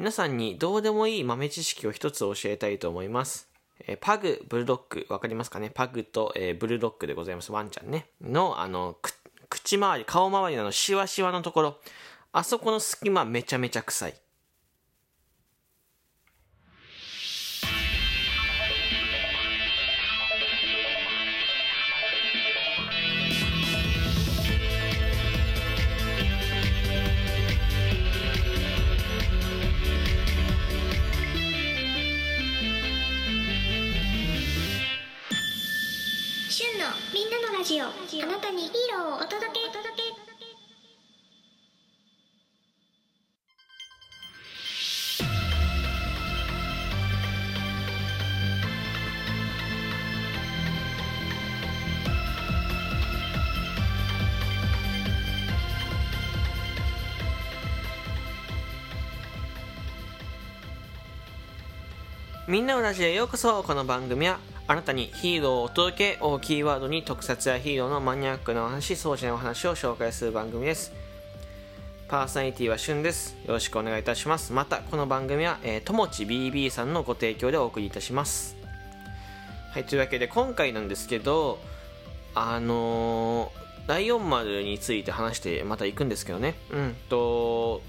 皆さんにどうでもいい豆知識を一つ教えたいと思います。えーパグ、ブルドッグ、わかりますかね？パグと、えーブルドッグでございます。ワンちゃんね。の、あの、口周り、顔周りのの、シワシワのところ、あそこの隙間めちゃめちゃ臭い。みんなのラジオへようこそ。この番組はあなたにヒーローをお届けをキーワードに特撮やヒーローのマニアックなお話そうじゃなお話を紹介する番組です。パーソナリティはしゅんです。よろしくお願いいたします。またこの番組は、えーともち BB さんのご提供でお送りいたします。はいというわけで今回なんですけどあのーライオン丸について話してまた行くんですけどね。うんと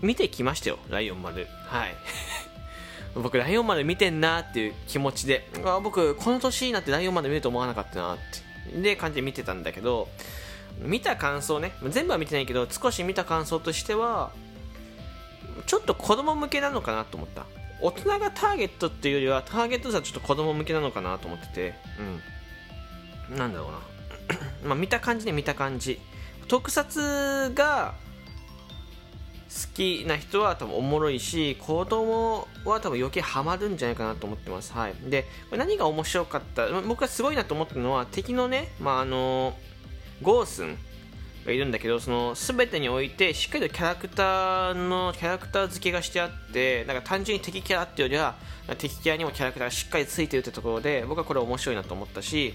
見てきましたよライオン丸。はい。僕ライオンまで見てんなっていう気持ちであ僕この年になってライオンまで見ると思わなかったなってで感じで見てたんだけど見た感想ね全部は見てないけど少し見た感想としてはちょっと子供向けなのかなと思った。大人がターゲットっていうよりはターゲットはちょっと子供向けなのかなと思っててうん。なんだろうな。まあ見た感じで見た感じ。特撮が好きな人は多分おもろいし子供は多分余計ハマるんじゃないかなと思ってます、はい、でこれ何が面白かった？僕がすごいなと思ったのは敵のね、まあ、あのゴースンがいるんだけどその全てにおいてしっかりとキャラクターのキャラクター付けがしてあってなんか単純に敵キャラっていうよりは敵キャラにもキャラクターがしっかりついてるってところで僕はこれ面白いなと思ったし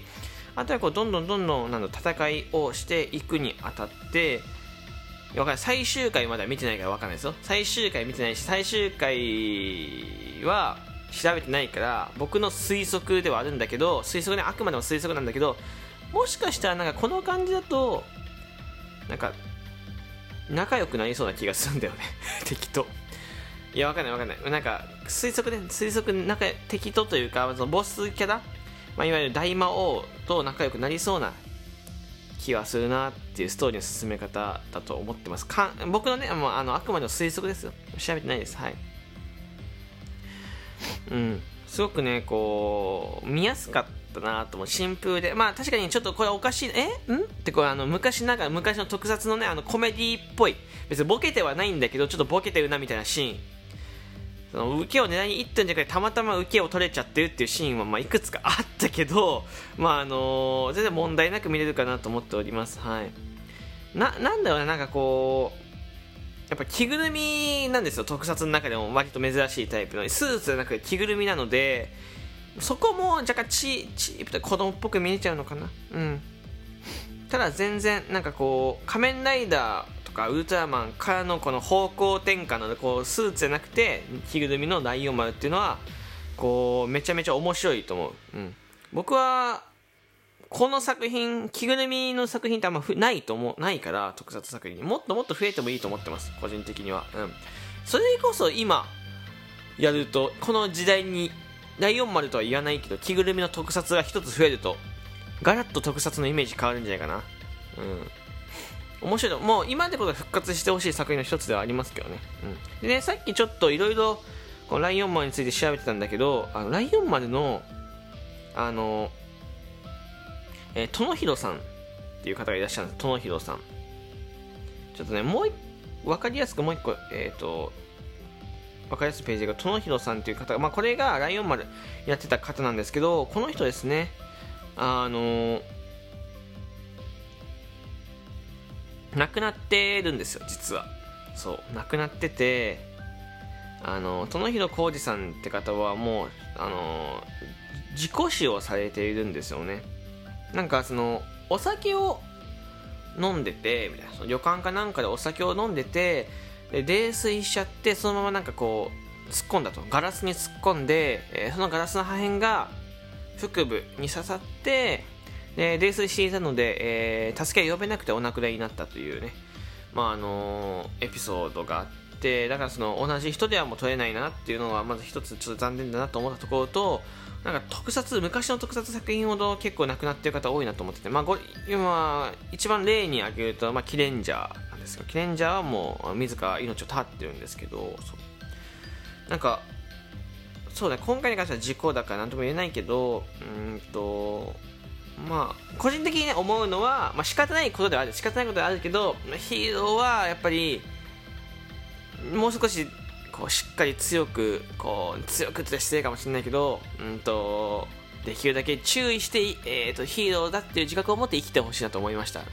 あとはこうどんどんどんどんなん戦いをしていくにあたってわか最終回までは見てないから分かんないですよ。最終回見てないし最終回は調べてないから僕の推測ではあるんだけど推測ねあくまでも推測なんだけどもしかしたらなんかこの感じだとなんか仲良くなりそうな気がするんだよね。敵と。いやわかんないわかんない。なんか推測で推測仲敵とというかそのボスキャラ、まあ、いわゆる大魔王と仲良くなりそうな気はするなっていうストーリーの進め方だと思ってます。か僕のねもうあのあくまでも推測ですよ。調べてないです。はい。うん。すごくねこう見やすかったなと思う。新風で。まあ確かにちょっとこれおかしい。え？ん？ってこれあの昔ながら昔の特撮のねあのコメディっぽい。別にボケてはないんだけどちょっとボケてるなみたいなシーン。その受けを狙いに行ったんじゃなくてたまたま受けを取れちゃってるっていうシーンはまあいくつかあったけど、まああの全然問題なく見れるかなと思っております。はい、ななんだろうね、なんかこうやっぱ着ぐるみなんですよ、特撮の中でも割と珍しいタイプのスーツじゃなくて着ぐるみなのでそこも若干チチープで子供っぽく見えちゃうのかな。うんただ全然なんかこう仮面ライダーとかウルトラマンからのこの方向転換のこうスーツじゃなくて着ぐるみのライオン丸っていうのはこうめちゃめちゃ面白いと思う、うん、僕はこの作品着ぐるみの作品ってあんまないと思うないから特撮作品に。もっともっと増えてもいいと思ってます個人的には、うん、それこそ今やるとこの時代にライオン丸とは言わないけど着ぐるみの特撮が一つ増えるとガラッと特撮のイメージ変わるんじゃないかな。うん。面白い。もう今でこそ復活してほしい作品の一つではありますけどね,、うん、でねさっきちょっといろいろライオン丸について調べてたんだけどあのライオン丸のあのえー、殿広さんっていう方がいらっしゃるんです。殿広さん。ちょっとねもう一分かりやすくもう一個えっ、ー、と分かりやすいページが殿広さんっていう方が、まあ、これがライオン丸やってた方なんですけどこの人ですね。あの亡くなってるんですよ実は。そう亡くなっててあの殿広浩二さんって方はもうあの自己死をされているんですよね。なんかそのお酒を飲んでてみたいな。その旅館かなんかでお酒を飲んでてで泥酔しちゃってそのままなんかこう突っ込んだと。ガラスに突っ込んで、えーそのガラスの破片が腹部に刺さってで泥酔していたので、えー助けが呼べなくてお亡くなりになったというね、まああのエピソードがあってだからその同じ人ではもう撮れないなっていうのはまず一つちょっと残念だなと思ったところとなんか特撮昔の特撮作品ほど結構亡くなってる方多いなと思ってて、まあ、ご今一番例に挙げると、まあ、キレンジャーなんですけどキレンジャーはもう自ら命を絶ってるんですけどなんかそうだ今回に関しては事故だから何とも言えないけどうんとまあ個人的に思うのは、まあ、仕方ないことではある仕方ないことではあるけどヒーローはやっぱりもう少しこうしっかり強くこう強くって失礼かもしれないけどうんとできるだけ注意して、えー、とヒーローだっていう自覚を持って生きてほしいなと思いました、うん、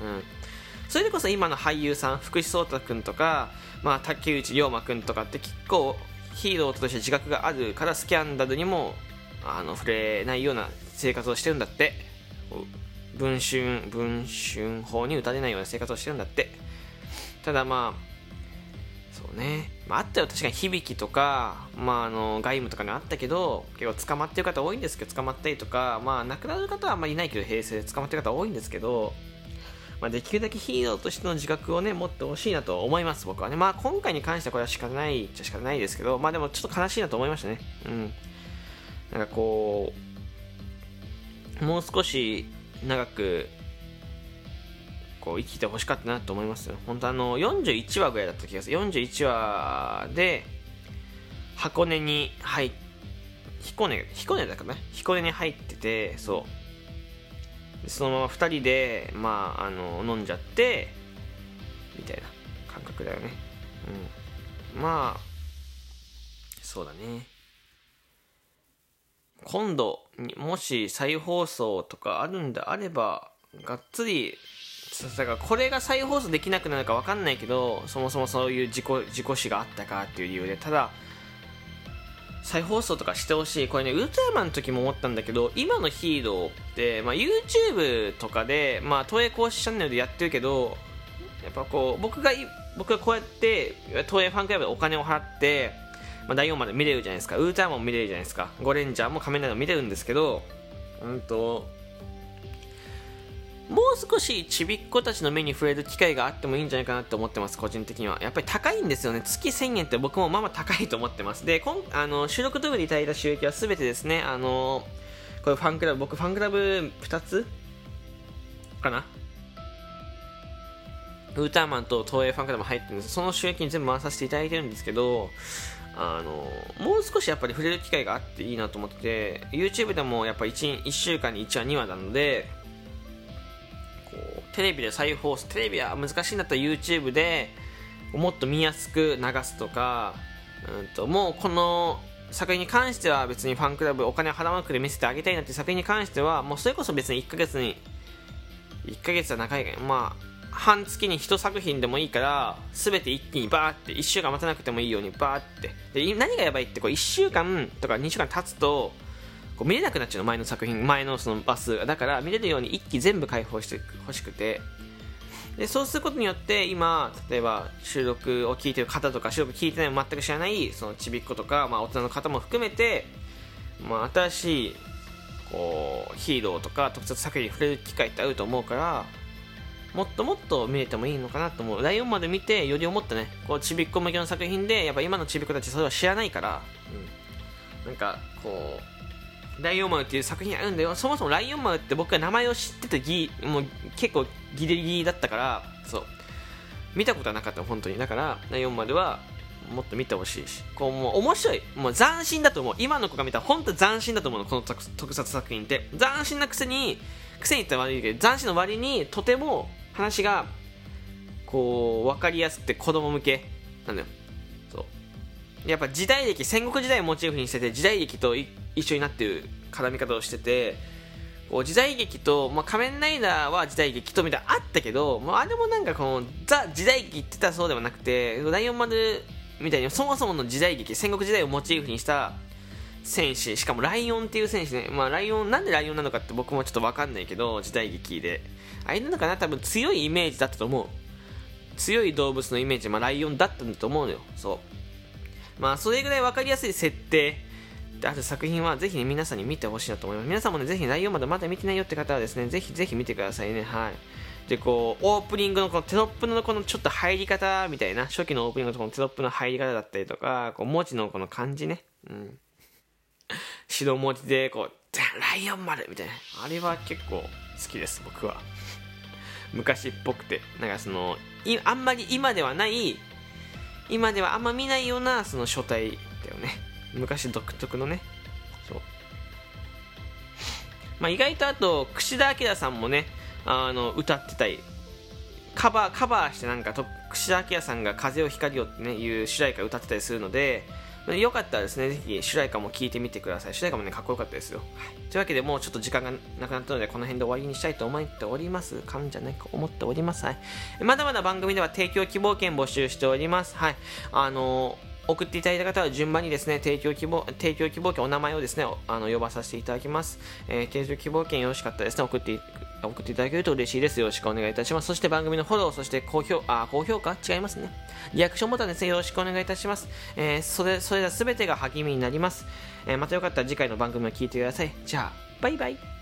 それでこそ今の俳優さん福士蒼汰君とか、まあ、竹内涼真君とかって結構ヒーローとして自覚があるからスキャンダルにもあの触れないような生活をしてるんだって。文春文春法に打たれないような生活をしてるんだって。ただまあそうね、まあ、あったよ。確かに響きとか、まあ、あの外務とかにあったけど結構捕まってる方多いんですけど捕まったりとか、まあ、亡くなる方はあんまりいないけど平成で捕まってる方多いんですけど、まあ、できるだけヒーローとしての自覚をね持ってほしいなと思います僕はね。まあ今回に関してはこれは仕方ないっちゃ仕方ないですけどまあでもちょっと悲しいなと思いましたね。うん。なんかこうもう少し長くこう生きてほしかったなと思いますよ。本当あの41話ぐらいだった気がする。41話で箱根に入っ彦根彦根だからね。彦根に入っててそう。そのまま2人でまああの飲んじゃってみたいな感覚だよね。うん。まあそうだね。今度もし再放送とかあるんであればがっつりだからこれが再放送できなくなるか分かんないけどそもそもそういう事故事故死があったかっていう理由でただ再放送とかしてほしい。これねウルトラマンの時も思ったんだけど今のヒーローって、まあ、YouTube とかで、まあ、東映公式チャンネルでやってるけどやっぱこう僕が僕がこうやって東映ファンクラブでお金を払って、まあ、第4まで見れるじゃないですか。ウルトラマンも見れるじゃないですか。ゴレンジャーも仮面ライダーも見れるんですけどうんともう少しちびっ子たちの目に触れる機会があってもいいんじゃないかなって思ってます個人的には。やっぱり高いんですよね。月1000円って僕もまあまあ高いと思ってます。で今あの収録動画でいただいた収益は全てですね。あのこれファンクラブ僕ファンクラブ2つ？かな？ウルトラマンと東映ファンクラブ入ってるんです。その収益に全部回させていただいてるんですけどあのもう少しやっぱり触れる機会があっていいなと思ってて YouTube でもやっぱ 1, 1週間に1話2話なのでテレビで再放送テレビは難しいんだったら YouTube でもっと見やすく流すとか、うん、ともうこの作品に関しては別にファンクラブお金を払わなくて見せてあげたいなっていう作品に関してはもうそれこそ別に1ヶ月に1ヶ月は長いまあ半月に1作品でもいいから全て一気にバーって1週間待たなくてもいいようにバーって。で何がやばいってこう1週間とか2週間経つとこう見れなくなっちゃうの前の作品前のそのバスが。だから見れるように一気全部開放してほしくて。でそうすることによって今例えば収録を聞いてる方とか収録聞いてないの全く知らないそのちびっ子とか、まあ、大人の方も含めて、まあ、新しいこうヒーローとか特撮作品に触れる機会ってあると思うからもっともっと見れてもいいのかなと思う。第4まで見てより思ったね。こうちびっ子向けの作品でやっぱ今のちびっ子たちそれは知らないから、うん、なんかこうライオンマウっていう作品あるんだよ。そもそもライオンマウって僕が名前を知ってたギもう結構ギリギリだったからそう。見たことはなかった本当に。だからライオンマウはもっと見てほしいし。こうもう面白い。もう斬新だと思う。今の子が見たら本当斬新だと思うの。この特撮作品って。斬新なくせにくせに言ったら悪いけど斬新の割にとても話がこう分かりやすくて子供向けなんだよ。やっぱ時代劇戦国時代をモチーフにしてて時代劇と一緒になってる絡み方をしてて時代劇と、まあ、仮面ライダーは時代劇とみたいなあったけど、まあ、あれもなんかこのザ時代劇って言ったらそうではなくて第4丸みたいにそもそもの時代劇戦国時代をモチーフにした戦士しかもライオンっていう戦士ね、まあ、ライオンなんでライオンなのかって僕もちょっと分かんないけど時代劇で。あれなのかな多分強いイメージだったと思う。強い動物のイメージ、まあ、ライオンだったんだと思うのよ。そう。まあそれぐらい分かりやすい設定。である作品はぜひね皆さんに見てほしいなと思います。皆さんもねぜひライオンまだまだ見てないよって方はですねぜひぜひ見てくださいね。はい。でこうオープニングのこのテロップのこのちょっと入り方みたいな初期のオープニングのこのテロップの入り方だったりとかこう文字のこの感じね。うん。白文字でこうライオン丸みたいな。あれは結構好きです僕は。昔っぽくて。なんかそのいあんまり今ではない今ではあんま見ないようなその書体だよね。昔独特のね。そう。まあ意外とあと櫛田明さんもねあの歌ってたりカバーカバーしてなんかと櫛田明さんが「風を光よ」っていう主題歌歌ってたりするのでよかったらですね、ぜひ主題歌も聴いてみてください。主題歌もね、かっこよかったですよ。はい、というわけで、もうちょっと時間がなくなったので、この辺で終わりにしたいと思っております。かんじゃないか思っております。はい。まだまだ番組では提供希望券募集しております。はい。あのー送っていただいた方は順番にですね、提供希望、提供希望券、お名前をですね、あの、呼ばさせていただきます。えー、提供希望券よろしかったらですね、送って送っていただけると嬉しいです。よろしくお願いいたします。そして番組のフォロー、そして高評、あ、高評価？違いますね。リアクションボタンですね、よろしくお願いいたします。えー、それ、それらすべてが励みになります。えー、またよかったら次回の番組を聞いてください。じゃあ、バイバイ。